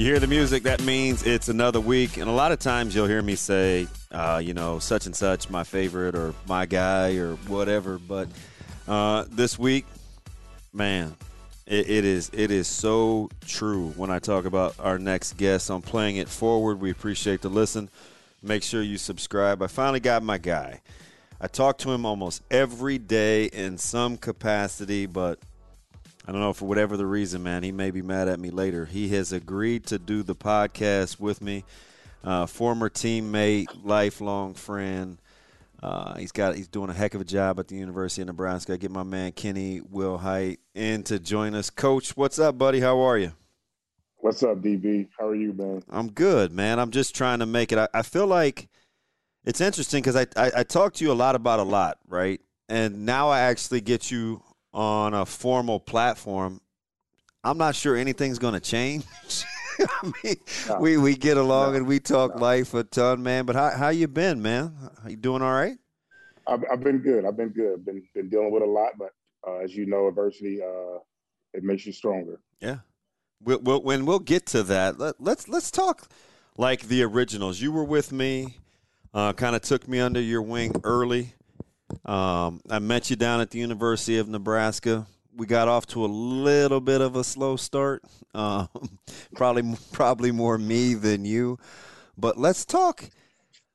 You hear the music, that means it's another week. And a lot of times you'll hear me say, uh, you know, such and such, my favorite, or my guy, or whatever. But uh, this week, man, it, it is it is so true when I talk about our next guest. I'm playing it forward. We appreciate the listen. Make sure you subscribe. I finally got my guy. I talk to him almost every day in some capacity, but I don't know for whatever the reason, man. He may be mad at me later. He has agreed to do the podcast with me. Uh, former teammate, lifelong friend. Uh, he's got he's doing a heck of a job at the University of Nebraska. I get my man Kenny Wilhite in to join us. Coach, what's up, buddy? How are you? What's up, DB? How are you, man? I'm good, man. I'm just trying to make it. I, I feel like it's interesting because I, I I talk to you a lot about a lot, right? And now I actually get you on a formal platform, I'm not sure anything's going to change. I mean, no. we, we get along no. and we talk no. life a ton, man. But how how you been, man? Are you doing all right? I've, I've been good. I've been good. Been been dealing with a lot, but uh, as you know, adversity uh, it makes you stronger. Yeah. We'll, we'll, when we'll get to that, let, let's let's talk like the originals. You were with me, uh, kind of took me under your wing early. Um, I met you down at the University of Nebraska. We got off to a little bit of a slow start. Um, probably, probably more me than you. But let's talk.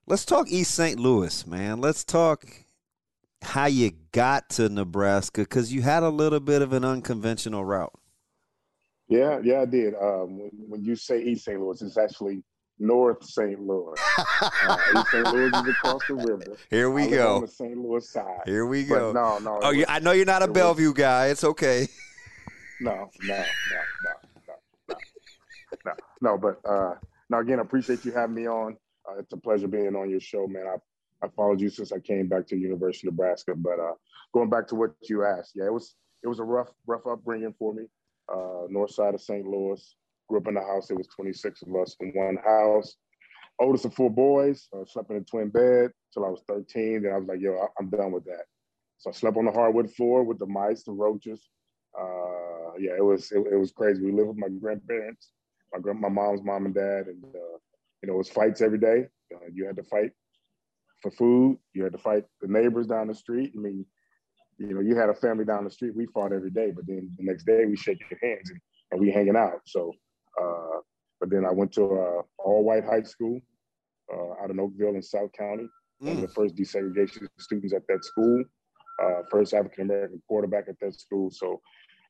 Let's talk East St. Louis, man. Let's talk how you got to Nebraska because you had a little bit of an unconventional route. Yeah, yeah, I did. Um, when, when you say East St. Louis, it's actually North St. Louis. Uh, East St. Louis is across the river. Here we go. On the St. Louis side. Here we go. But no, no. Oh, was, I know you're not a Bellevue was, guy. It's okay. No, no, no, no, no, no, no. no but uh, now again, I appreciate you having me on. Uh, it's a pleasure being on your show, man. I I followed you since I came back to University of Nebraska. But uh, going back to what you asked, yeah, it was it was a rough rough upbringing for me. Uh, north side of St. Louis grew up in a house. There was 26 of us in one house. Oldest of four boys. I slept in a twin bed till I was 13. Then I was like, yo, I'm done with that. So I slept on the hardwood floor with the mice, the roaches. Uh, yeah, it was it, it, was crazy. We lived with my grandparents, my grand, my mom's mom and dad, and uh, you know, it was fights every day. Uh, you had to fight for food. You had to fight the neighbors down the street. I mean, you know, you had a family down the street. We fought every day, but then the next day we shake your hands and, and we hanging out. So uh, but then I went to a all-white high school uh, out in Oakville in South County. Mm. One of the first desegregation students at that school, uh, first African American quarterback at that school. So,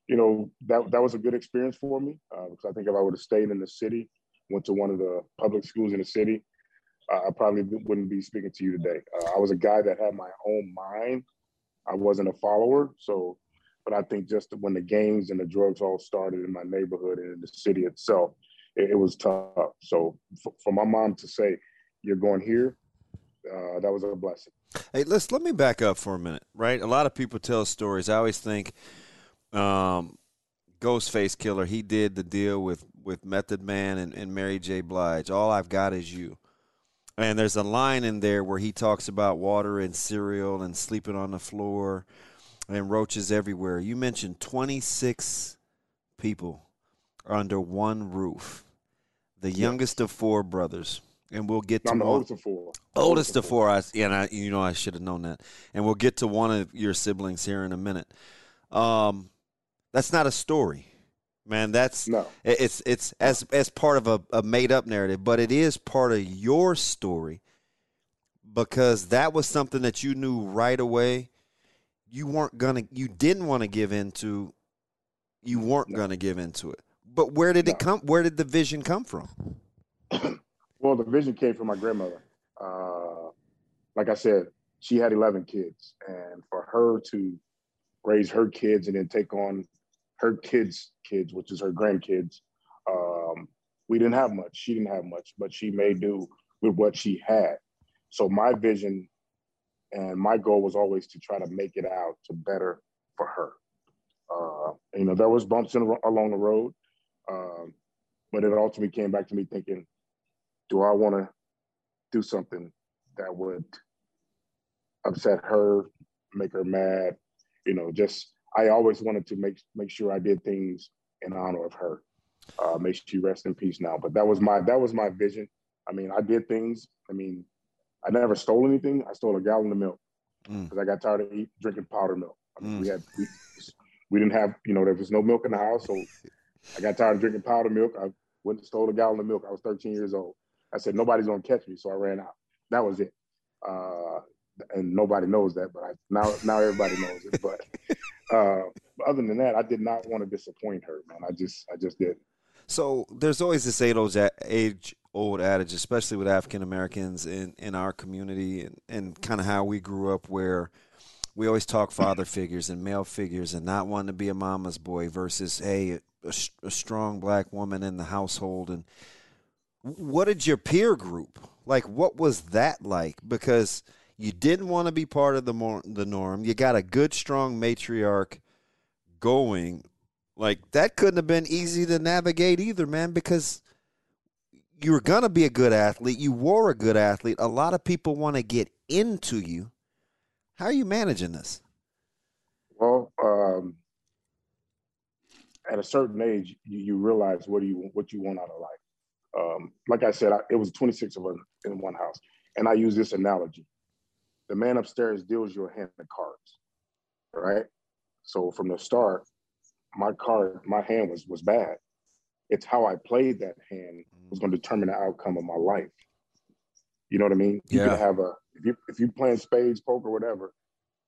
you know, that that was a good experience for me uh, because I think if I would have stayed in the city, went to one of the public schools in the city, uh, I probably wouldn't be speaking to you today. Uh, I was a guy that had my own mind. I wasn't a follower, so but I think just when the gangs and the drugs all started in my neighborhood and in the city itself, it, it was tough. So for, for, my mom to say, "You're going here," uh, that was a blessing. Hey, let's let me back up for a minute. Right, a lot of people tell stories. I always think, um, Ghostface Killah, he did the deal with with Method Man and, and Mary J. Blige. All I've got is you. And there's a line in there where he talks about water and cereal and sleeping on the floor and roaches everywhere. You mentioned 26 people under one roof. The yes. youngest of four brothers. And we'll get to I'm the oldest of four. Oldest, of four. I, and I, you know, I should have known that. And we'll get to one of your siblings here in a minute. Um, that's not a story, man. That's no. It's it's as as part of a, a made up narrative, but it is part of your story because that was something that you knew right away you weren't gonna you didn't want to give into you weren't no. gonna give into it but where did no. it come where did the vision come from well the vision came from my grandmother uh, like I said, she had 11 kids, and for her to raise her kids and then take on her kids' kids, which is her grandkids, um, we didn't have much. She didn't have much, but she made do with what she had. So my vision and my goal was always to try to make it out to better for her. Uh, you know, there was bumps in, along the road, um, but it ultimately came back to me thinking, do I want to do something that would upset her, make her mad? You know, just I always wanted to make make sure I did things in honor of her. Uh, may she rest in peace now. But that was my that was my vision. I mean, I did things. I mean, I never stole anything. I stole a gallon of milk because mm. I got tired of eat, drinking powdered milk. I mean, mm. we had we, we, didn't have you know there was no milk in the house, so I got tired of drinking powdered milk. I went and stole a gallon of milk. I was 13 years old. I said nobody's gonna catch me, so I ran out. That was it. Uh, and nobody knows that, but I, now now everybody knows it. But uh, other than that, I did not want to disappoint her, man. I just I just did. So there's always this age old adage, especially with African Americans in, in our community and, and kind of how we grew up, where we always talk father figures and male figures and not wanting to be a mama's boy versus, hey, a, a strong black woman in the household. And what did your peer group like? What was that like? Because you didn't want to be part of the, the norm. You got a good, strong matriarch going like that couldn't have been easy to navigate either, man, because you were gonna be a good athlete. You were a good athlete. A lot of people want to get into you. How are you managing this? Well, um, at a certain age, you, you, realize what do you what you want out of life. Um, like I said, I, it was 26 of us in one house, and I use this analogy: the man upstairs deals you a hand of cards, right? So from the start, my card, my hand was was bad. It's how I played that hand was going to determine the outcome of my life. You know what I mean? You yeah. can have a if you if you playing spades, poker, whatever,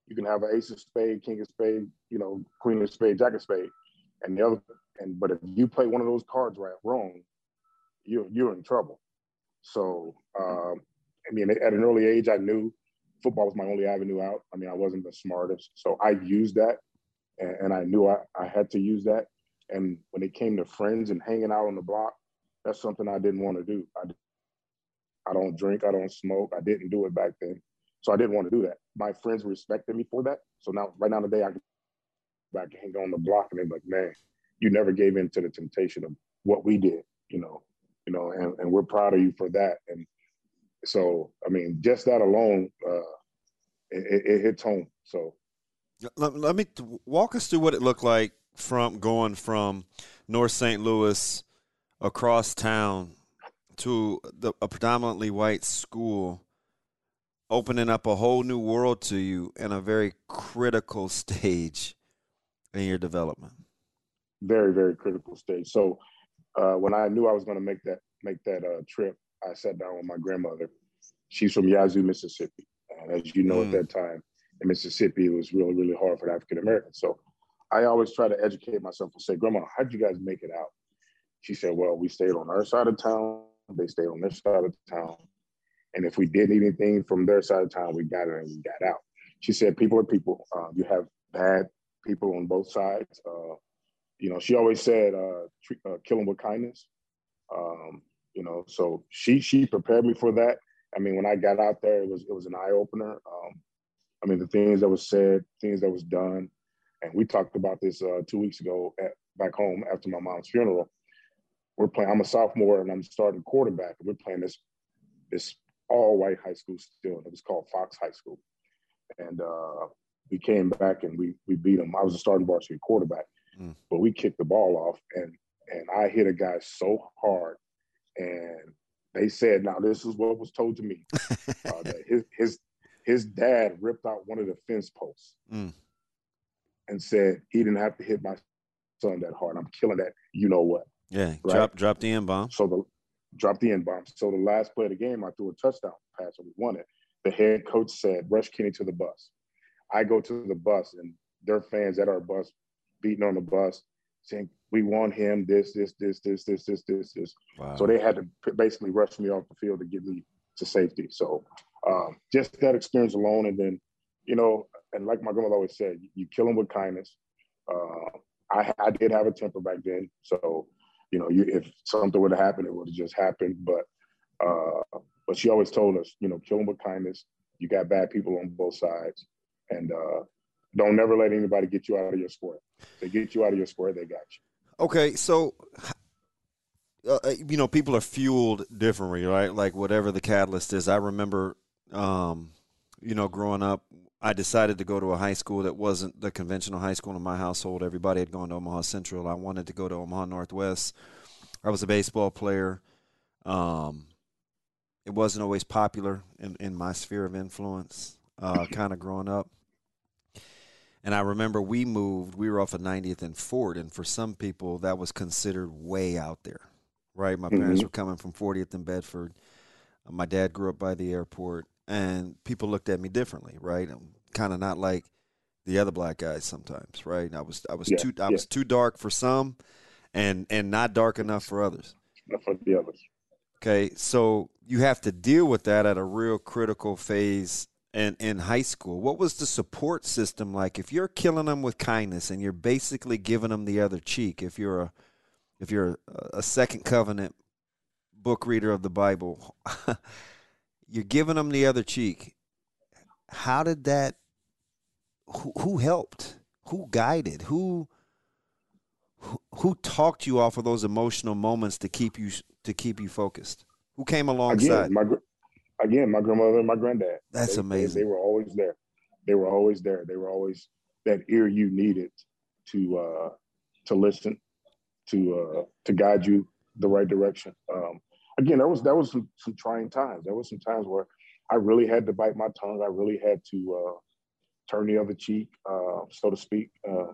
you can have an ace of spade, king of spade, you know, queen of spade, jack of spade, and the other. And but if you play one of those cards right wrong, you're you're in trouble. So um, I mean, at an early age, I knew football was my only avenue out. I mean, I wasn't the smartest, so I used that and, and I knew I, I had to use that. And when it came to friends and hanging out on the block, that's something I didn't want to do. I, I don't drink, I don't smoke. I didn't do it back then. So I didn't want to do that. My friends respected me for that. So now, right now today, I can back hang on the block and they're like, man, you never gave in to the temptation of what we did, you know, you know, and, and we're proud of you for that. And so, I mean, just that alone, uh, it, it hits home. So let, let me walk us through what it looked like from going from North St. Louis across town to the, a predominantly white school, opening up a whole new world to you in a very critical stage in your development. Very, very critical stage. So uh, when I knew I was going to make that make that uh, trip, I sat down with my grandmother. She's from Yazoo, Mississippi, and as you know, mm. at that time, in Mississippi, it was really, really hard for African Americans. So I always try to educate myself and say, Grandma, how'd you guys make it out? She said, Well, we stayed on our side of town, they stayed on their side of town. And if we did anything from their side of town, we got it and we got out. She said, People are people. Uh, you have bad people on both sides. Uh, you know, she always said, uh, treat, uh, kill them with kindness. Um, you know, so she she prepared me for that. I mean, when I got out there, it was it was an eye opener. Um, I mean, the things that was said, things that was done, and we talked about this uh, two weeks ago at, back home after my mom's funeral. We're playing. I'm a sophomore and I'm starting quarterback. We're playing this this all white high school still. It was called Fox High School, and uh, we came back and we we beat them. I was a starting varsity quarterback, mm. but we kicked the ball off and and I hit a guy so hard, and they said, "Now this is what was told to me uh, that his his his dad ripped out one of the fence posts mm. and said he didn't have to hit my son that hard. I'm killing that. You know what? Yeah, right? drop drop the end bomb. So the drop the end bomb. So the last play of the game, I threw a touchdown pass and we won it. The head coach said, "Rush Kenny to the bus." I go to the bus and their fans at our bus beating on the bus saying, "We want him. This, this, this, this, this, this, this, this." Wow. So they had to basically rush me off the field to get me to safety. So um, just that experience alone, and then you know, and like my grandmother always said, you kill them with kindness. Uh, I, I did have a temper back then, so you know, you, if something would have happened, it would have just happened. But uh, but she always told us, you know, kill them with kindness. You got bad people on both sides, and uh, don't never let anybody get you out of your square. They get you out of your square, they got you. Okay, so uh, uh, you know, people are fueled differently, right? Like whatever the catalyst is. I remember, um, you know, growing up, I decided to go to a high school that wasn't the conventional high school in my household. Everybody had gone to Omaha Central. I wanted to go to Omaha Northwest. I was a baseball player. Um, it wasn't always popular in, in my sphere of influence, uh, kind of growing up. And I remember we moved, we were off of 90th and Fort, and for some people, that was considered way out there, right? My mm-hmm. parents were coming from 40th and Bedford. My dad grew up by the airport, and people looked at me differently, right? Kind of not like the other black guys sometimes, right? I was I was yeah, too I yeah. was too dark for some, and and not dark enough for others. Not for the others. Okay, so you have to deal with that at a real critical phase in, in high school. What was the support system like? If you're killing them with kindness and you're basically giving them the other cheek, if you're a if you're a, a second covenant book reader of the Bible, you're giving them the other cheek. How did that? Who, who helped? Who guided? Who, who who talked you off of those emotional moments to keep you to keep you focused? Who came alongside? Again, my again, my grandmother and my granddad. That's they, amazing. They, they, were always there. They were always there. They were always that ear you needed to uh, to listen, to uh, to guide you the right direction. Um, again, there was that was some, some trying times. There was some times where I really had to bite my tongue. I really had to uh, turn the other cheek, uh, so to speak. Uh,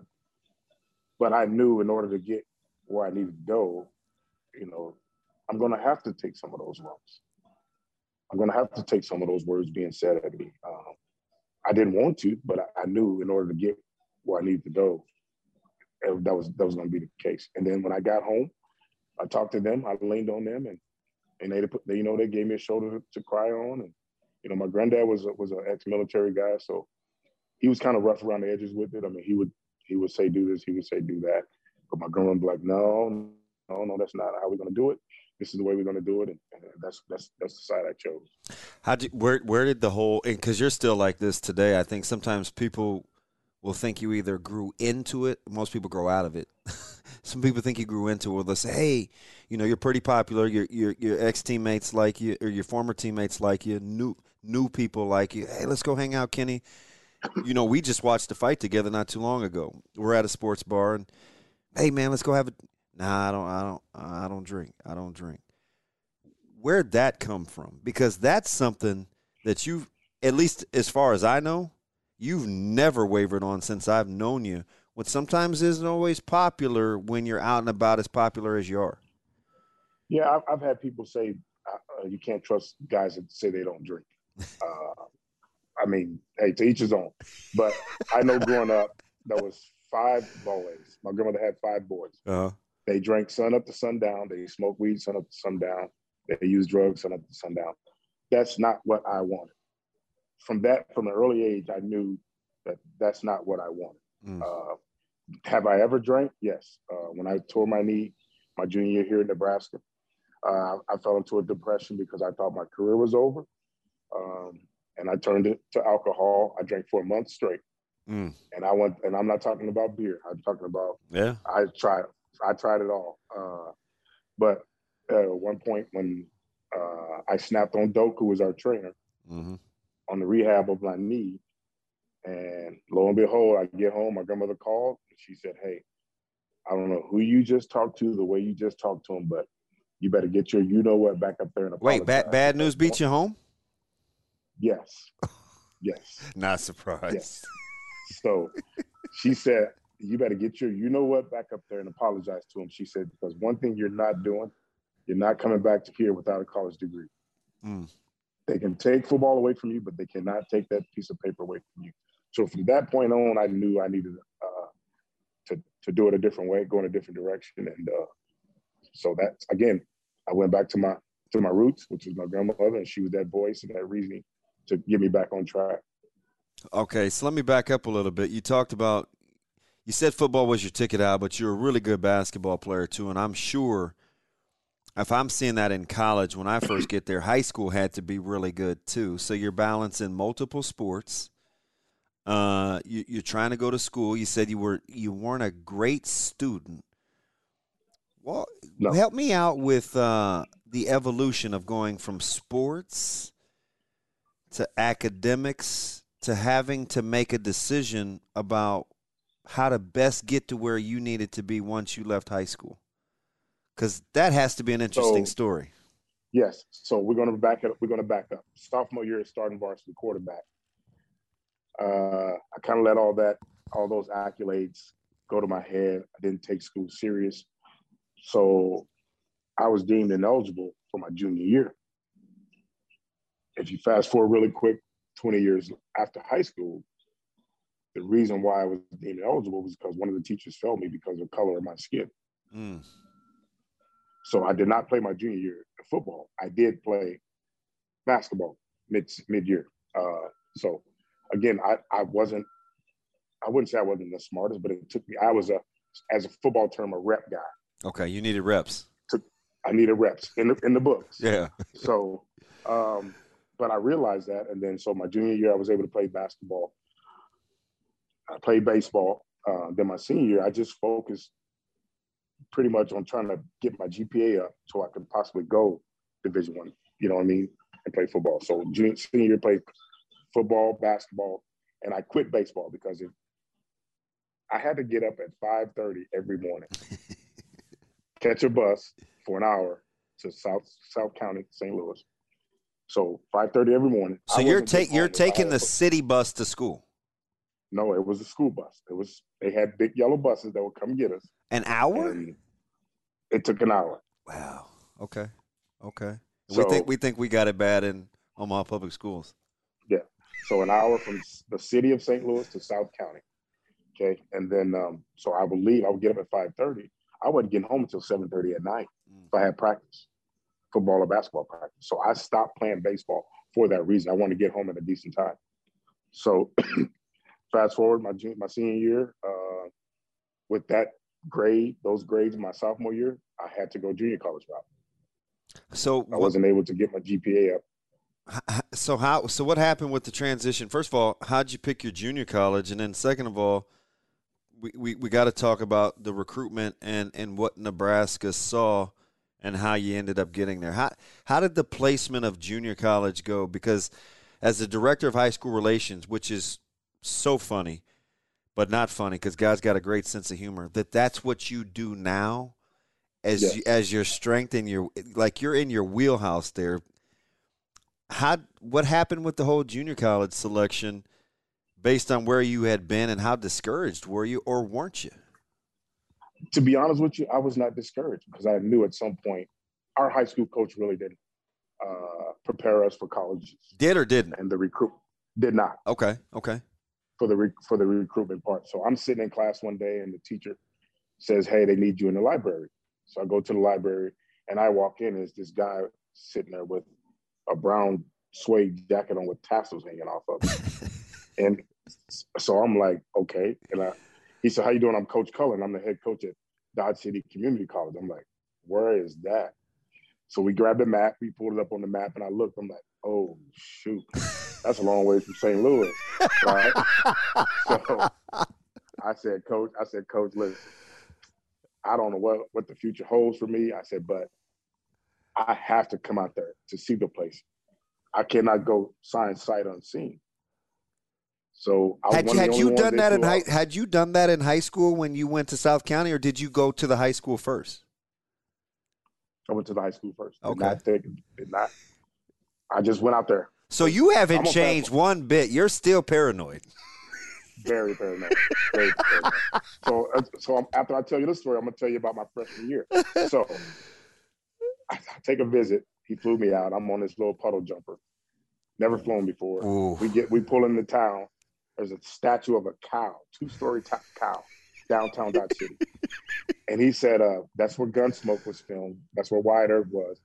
but I knew in order to get where I needed to go, you know, I'm going to have to take some of those lumps. I'm going to have to take some of those words being said at me. Um, I didn't want to, but I, I, knew in order to get where I needed to go, that was that was going to be the case. And then when I got home, I talked to them. I leaned on them, and and they, they you know they gave me a shoulder to, to cry on. And you know my granddad was was an ex-military guy, so he was kind of rough around the edges with it. I mean, he would he would say do this, he would say do that, but my grandma like, no, no, no, that's not how we're going to do it this is the way we're going to do it, and, and that's that's that's the side I chose. How did where where did the whole because you're still like this today? I think sometimes people will think you either grew into it. Most people grow out of it. Some people think you grew into it. They'll say, "Hey, you know, you're pretty popular. Your your your ex teammates like you, or your former teammates like you. New new people like you. Hey, let's go hang out, Kenny." you know, we just watched a fight together not too long ago. We're at a sports bar, and hey, man, let's go have a Nah, I don't. I don't. I don't drink. I don't drink. Where'd that come from? Because that's something that you, at least as far as I know, you've never wavered on since I've known you. What sometimes isn't always popular when you're out and about as popular as you are. Yeah, I've, I've had people say uh, you can't trust guys that say they don't drink. Uh, I mean, hey, to each his own. But I know growing up, there was five boys. My grandmother had five boys. Uh-huh. They drank sun up to sundown. They smoked weed sun up to sundown. They used drugs sun up to sundown. That's not what I wanted. From that, from an early age, I knew that that's not what I wanted. Mm. Uh, have I ever drank? Yes. Uh, when I tore my knee my junior year here in Nebraska, uh, I fell into a depression because I thought my career was over. Um, and I turned it to alcohol. I drank for a month straight. Mm. And I went, and I'm not talking about beer. I'm talking about, yeah, I tried I tried it all. Uh, but at one point when uh, I snapped on who was our trainer, mm-hmm. on the rehab of my knee, and lo and behold, I get home. My grandmother called. And she said, "Hey, I don't know who you just talked to, the way you just talked to him, but you better get your you know what back up there and apologize. wait. Bad bad news beat you home. Yes. Yes. Not surprised. Yes. So she said, you better get your you know what back up there and apologize to him. She said, because one thing you're not doing, you're not coming back to here without a college degree. Mm. They can take football away from you, but they cannot take that piece of paper away from you. So from that point on, I knew I needed uh, to to do it a different way, go in a different direction, and uh, so that again, I went back to my to my roots, which was my grandmother, and she was that voice and that reasoning to get me back on track. Okay, so let me back up a little bit. You talked about you said football was your ticket out, but you're a really good basketball player too, and I'm sure if I'm seeing that in college when I first get there, high school had to be really good too. So you're balancing multiple sports. Uh, you, are trying to go to school. You said you were you weren't a great student. Well, no. help me out with uh, the evolution of going from sports to academics to having to make a decision about how to best get to where you needed to be once you left high school? Because that has to be an interesting so, story. Yes. So we're going to back up. We're going to back up. Sophomore year, starting varsity quarterback. Uh, I kind of let all that, all those accolades go to my head. I didn't take school serious. So I was deemed ineligible for my junior year. If you fast forward really quick, 20 years after high school, the reason why I was deemed eligible was because one of the teachers failed me because of color of my skin. Mm. So I did not play my junior year of football. I did play basketball mid mid year. Uh, so again, I, I wasn't I wouldn't say I wasn't the smartest, but it took me. I was a as a football term a rep guy. Okay, you needed reps. Took, I needed reps in the in the books. Yeah. so, um, but I realized that, and then so my junior year I was able to play basketball I played baseball. Uh, then my senior year, I just focused pretty much on trying to get my GPA up so I could possibly go Division One. You know what I mean? And play football. So junior, senior year, played football, basketball, and I quit baseball because if I had to get up at 5:30 every morning, catch a bus for an hour to South South County, St. Louis. So 5:30 every morning. So you're taking you're taking the city bus to school. No, it was a school bus. It was they had big yellow buses that would come get us. An hour? It took an hour. Wow. Okay. Okay. So, we think we think we got it bad in Omaha Public Schools. So an hour from the city of St. Louis to South County. Okay. And then um, so I would leave. I would get up at five thirty. I wouldn't get home until seven thirty at night mm. if I had practice, football or basketball practice. So I stopped playing baseball for that reason. I wanted to get home at a decent time. So fast forward my junior, my senior year, uh, with that grade, those grades my sophomore year, I had to go junior college route. So I wasn't able to get my GPA up. So how? So what happened with the transition? First of all, how'd you pick your junior college, and then second of all, we we, we got to talk about the recruitment and and what Nebraska saw and how you ended up getting there. How how did the placement of junior college go? Because as the director of high school relations, which is so funny, but not funny because God's got a great sense of humor. That that's what you do now, as yes. you, as your strength and your like you're in your wheelhouse there. How what happened with the whole junior college selection, based on where you had been and how discouraged were you or weren't you? To be honest with you, I was not discouraged because I knew at some point our high school coach really didn't uh, prepare us for colleges. Did or didn't? And the recruit did not. Okay. Okay for the re- for the recruitment part. So I'm sitting in class one day, and the teacher says, "Hey, they need you in the library." So I go to the library, and I walk in, and it's this guy sitting there with a brown suede jacket on with tassels hanging off of it. and so I'm like, okay. And I, he said, "How you doing?" I'm Coach Cullen. I'm the head coach at Dodge City Community College. I'm like, where is that? So we grabbed a map, we pulled it up on the map, and I looked. I'm like, oh shoot that's a long way from St. Louis, right? so I said, Coach, I said, Coach, listen, I don't know what, what the future holds for me. I said, but I have to come out there to see the place. I cannot go sign sight unseen. So had, had you done that in high, had you done that in high school when you went to South County, or did you go to the high school first? I went to the high school first. Okay. Did not take, did not. I just went out there. So you haven't changed one bit. You're still paranoid. Very paranoid. Very paranoid. so, uh, so after I tell you this story, I'm gonna tell you about my freshman year. So, I, take a visit. He flew me out. I'm on this little puddle jumper. Never flown before. Ooh. We get we pull into town. There's a statue of a cow, two story cow, downtown Dodge City. and he said, uh, "That's where Gunsmoke was filmed. That's where Wyatt Earp was."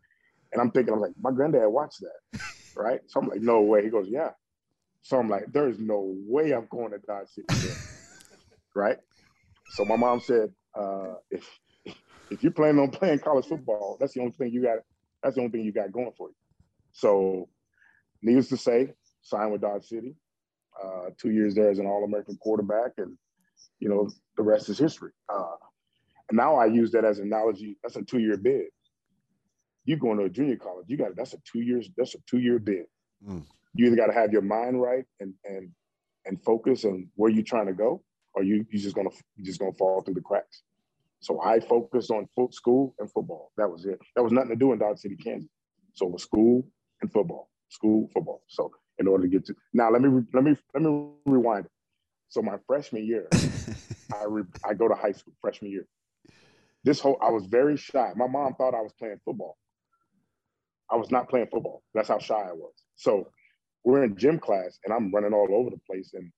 And I'm thinking, I'm like, my granddad watched that, right? So I'm like, no way. He goes, yeah. So I'm like, there's no way I'm going to Dodge City, right? So my mom said, uh, if if you're planning on playing college football, that's the only thing you got. That's the only thing you got going for you. So, needless to say, signed with Dodge City. Uh, two years there as an All-American quarterback, and you know the rest is history. Uh, and now I use that as an analogy. That's a two-year bid. You going to a junior college? You got that's a two years. That's a two-year bid. Mm. You either got to have your mind right and and and focus on where you're trying to go, or you you just gonna you just gonna fall through the cracks. So I focused on foot, school and football. That was it. That was nothing to do in Dodge City, Kansas. So it was school and football, school, football. So in order to get to now, let me let me let me rewind it. So my freshman year, I re, I go to high school freshman year. This whole I was very shy. My mom thought I was playing football. I was not playing football. That's how shy I was. So we're in gym class and I'm running all over the place. And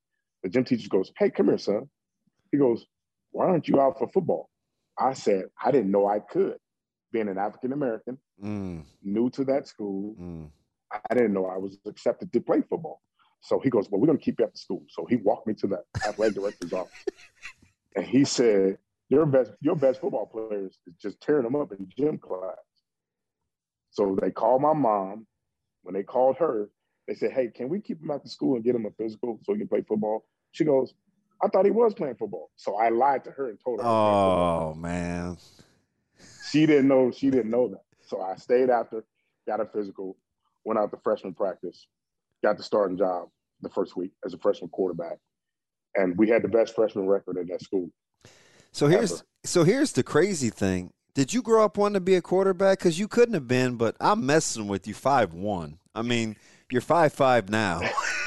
the gym teacher goes, Hey, come here, son. He goes, Why aren't you out for football? I said, I didn't know I could. Being an African American, mm. new to that school, mm. I didn't know I was accepted to play football. So he goes, Well, we're going to keep you at the school. So he walked me to the athletic director's office. And he said, Your best, your best football players is just tearing them up in gym class. So they called my mom. When they called her, they said, Hey, can we keep him at the school and get him a physical so he can play football? She goes, I thought he was playing football. So I lied to her and told her. Oh man. She didn't know. She didn't know that. So I stayed after, got a physical, went out to freshman practice, got the starting job the first week as a freshman quarterback, and we had the best freshman record at that school. So here's ever. so here's the crazy thing. Did you grow up wanting to be a quarterback? Because you couldn't have been, but I'm messing with you. Five one. I mean, you're five five now.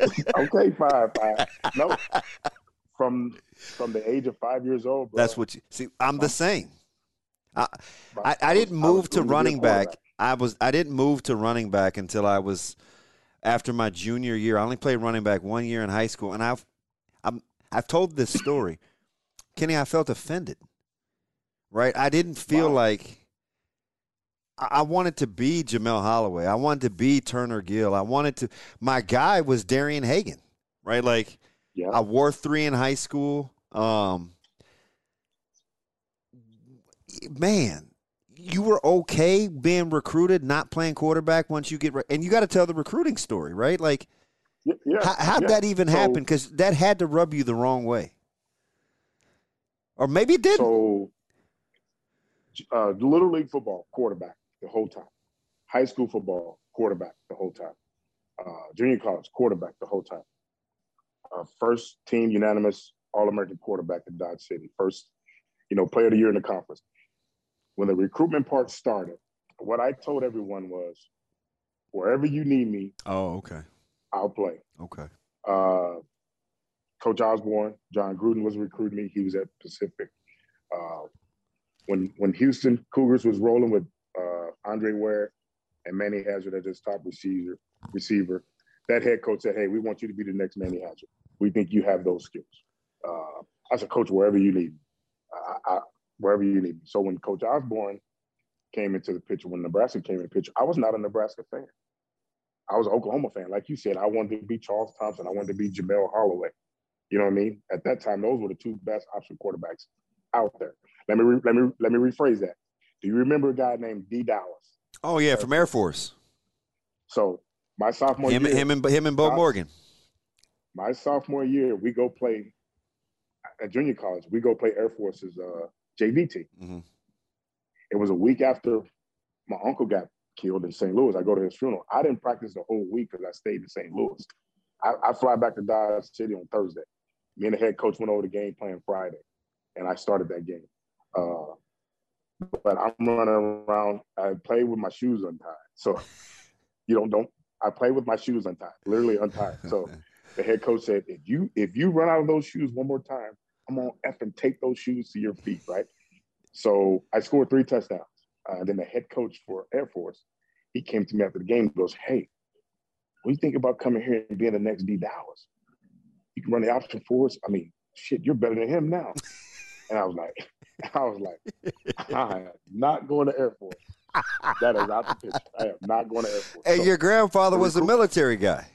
okay, five, five. No, from from the age of five years old. Bro. That's what you see. I'm the same. I, I, I didn't move to running back. I was I didn't move to running back until I was after my junior year. I only played running back one year in high school, and I've I'm, I've told this story, Kenny. I felt offended. Right, I didn't feel wow. like I wanted to be Jamelle Holieway. I wanted to be Turner Gill. I wanted to. My guy was Darian Hagan, right? Like, yeah. I wore three in high school. Um, man, you were okay being recruited, not playing quarterback once you get, re- and you got to tell the recruiting story, right? Like, yeah, how, how'd yeah. that even happen? Because that had to rub you the wrong way, or maybe it didn't. So, uh, little league football quarterback the whole time. High school football, quarterback the whole time. Uh, junior college, quarterback the whole time. Uh, first team unanimous All American quarterback at Dodge City. First, you know, player of the year in the conference. When the recruitment part started, what I told everyone was, wherever you need me. Oh, okay. I'll play. Okay. Uh, Coach Osborne, Jon Gruden was recruiting me. He was at Pacific. Uh, when when Houston Cougars was rolling with Andre Ware and Manny Hazard as his top receiver, receiver, that head coach said, "Hey, we want you to be the next Manny Hazard. We think you have those skills." Uh, as a coach, wherever you need, I, I, wherever you need. So when Coach Osborne came into the picture, when Nebraska came in the picture, I was not a Nebraska fan. I was an Oklahoma fan. Like you said, I wanted to be Charles Thompson. I wanted to be Jamelle Holieway. You know what I mean? At that time, those were the two best option quarterbacks out there. Let me re- let me let me rephrase that. Do you remember a guy named Dee Dowis? Oh yeah, from Air Force. So my sophomore him, year, him and him and Bo Morgan. My sophomore year, we go play at junior college. We go play Air Force's uh, JV team. Mm-hmm. It was a week after my uncle got killed in St. Louis. I go to his funeral. I didn't practice the whole week because I stayed in St. Louis. I, I, fly back to Dodge City on Thursday. Me and the head coach went over the game plan Friday, and I started that game. Uh, but I'm running around. I play with my shoes untied. So you don't don't. I play with my shoes untied, literally untied. So the head coach said, if you if you run out of those shoes one more time, I'm gonna f and take those shoes to your feet, right? So I scored three touchdowns. Uh, and then the head coach for Air Force, he came to me after the game and goes, "Hey, what do you think about coming here and being the next Dee Dowis? You can run the option for us. I mean, shit, you're better than him now." And I was like, I was like, I am not going to Air Force. that is out the picture. I am not going to Air Force. And So, your grandfather was a military guy.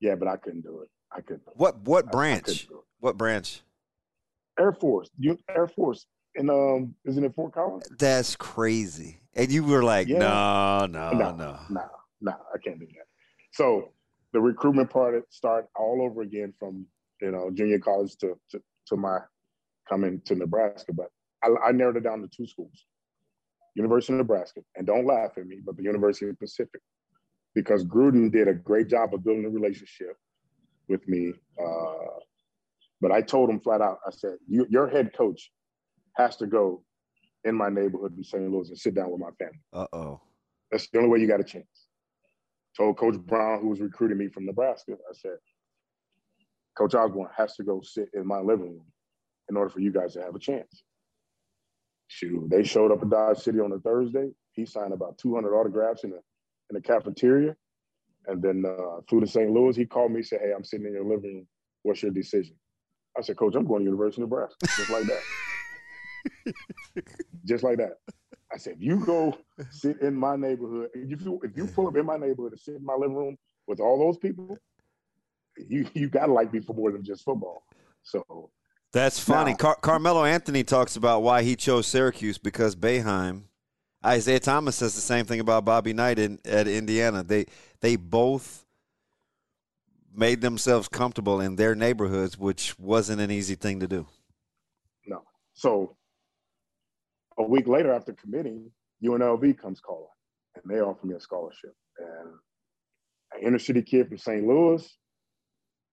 yeah, but I couldn't do it. I couldn't. What what branch? couldn't do it. What branch? Air Force. You Air Force. And um, isn't it Fort Collins? That's crazy. And you were like, Yeah. no, no, no, no. no, no, I can't do that. So the recruitment part start all over again from you know junior college to to, to my coming to Nebraska. But I, I narrowed it down to two schools: University of Nebraska, and don't laugh at me, but the University of Pacific, because Gruden did a great job of building a relationship with me. Uh, but I told him flat out, I said, you, "Your head coach has to go in my neighborhood in St. Louis and sit down with my family." Uh oh. That's the only way you got a chance. Told Coach Brown, who was recruiting me from Nebraska, I said, Coach Osborne has to go sit in my living room in order for you guys to have a chance. Shoot, they showed up at Dodge City on a Thursday. He signed about 200 autographs in the in the cafeteria, and then uh, flew to St. Louis. He called me, said, "Hey, I'm sitting in your living room. What's your decision?" I said, "Coach, I'm going to University of Nebraska, just like that, just like that." I said, if you go sit in my neighborhood, if you if you pull up in my neighborhood and sit in my living room with all those people, you you gotta like me for more than just football. So That's funny. Now- Car- Carmelo Anthony talks about why he chose Syracuse because Boeheim. Isiah Thomas says the same thing about Bobby Knight in, at Indiana. They they both made themselves comfortable in their neighborhoods, which wasn't an easy thing to do. no. So a week later after committing, UNLV comes calling and they offer me a scholarship. And an inner city kid from St. Louis,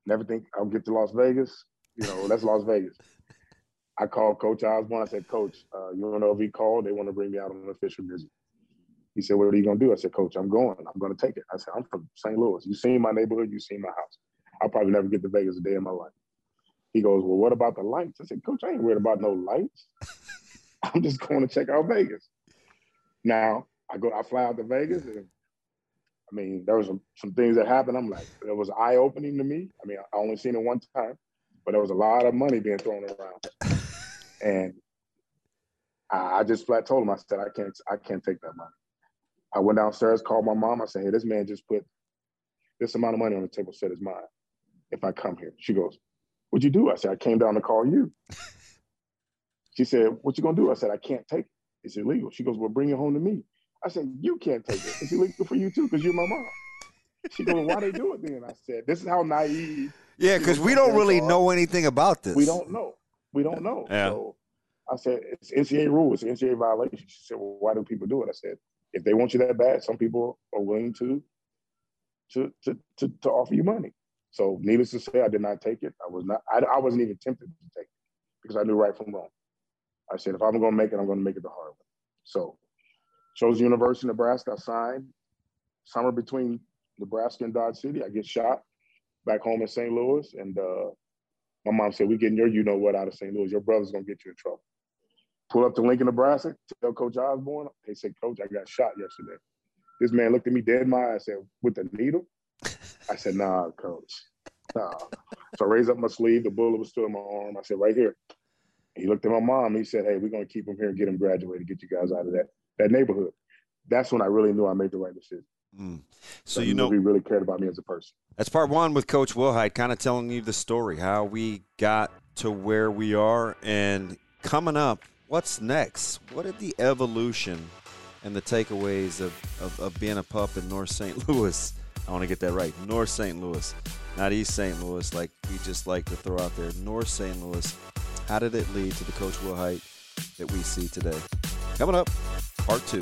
never think I'll get to Las Vegas. You know, that's Las Vegas. I called Coach Osborne. I said, Coach, uh, UNLV called. They want to bring me out on an official visit. He said, What are you going to do? I said, Coach, I'm going. I'm going to take it. I said, I'm from St. Louis. You've seen my neighborhood. You've seen my house. I'll probably never get to Vegas a day in my life. He goes, Well, what about the lights? I said, Coach, I ain't worried about no lights. I'm just going to check out Vegas. Now, I go, I fly out to Vegas and I mean, there was some, some things that happened. I'm like, it was eye opening to me. I mean, I only seen it one time, but there was a lot of money being thrown around. And I, just flat told him, I said, I can't, I can't take that money. I went downstairs, called my mom. I said, Hey, this man just put this amount of money on the table, said it's mine. If I come here, she goes, What'd you do? I said, I came down to call you. She said, What you gonna do? I said, I can't take it. It's illegal. She goes, Well, bring it home to me. I said, You can't take it. It's illegal for you too, because you're my mom. She goes, Why they do it then? I said, This is how naive Yeah, because we don't really are- know anything about this. we don't know. We don't know. Yeah. So I said, it's NCAA rule. It's an NCAA violation. She said, well, why do people do it? I said, if they want you that bad, some people are willing to to to to, to offer you money. So needless to say, I did not take it. I was not. I, I wasn't even tempted to take it because I knew right from wrong. I said, if I'm going to make it, I'm going to make it the hard way. So chose University of Nebraska. I signed. Summer between Nebraska and Dodge City, I get shot back home in St. Louis, and uh, my mom said, "We're getting your you know what out of St. Louis. Your brother's gonna get you in trouble." Pull up to Lincoln, Nebraska. Tell Coach Osborne. They said, "Coach, I got shot yesterday." This man looked at me dead in my eyes. Said, "With the needle?" I said, "Nah, Coach, nah." So I raised up my sleeve. The bullet was still in my arm. I said, "Right here." He looked at my mom. He said, "Hey, we're gonna keep him here and get him graduated, get you guys out of that that neighborhood." That's when I really knew I made the right decision. Mm. So I you know he really cared about me as a person. That's part one with Coach Wilhite, kind of telling you the story, how we got to where we are, and coming up, what's next? What are the evolution and the takeaways of, of, of being a pup in North St. Louis? I want to get that right. North St. Louis, not East St. Louis, like we just like to throw out there. North St. Louis. How did it lead to the Coach Wilhite that we see today? Coming up, part two.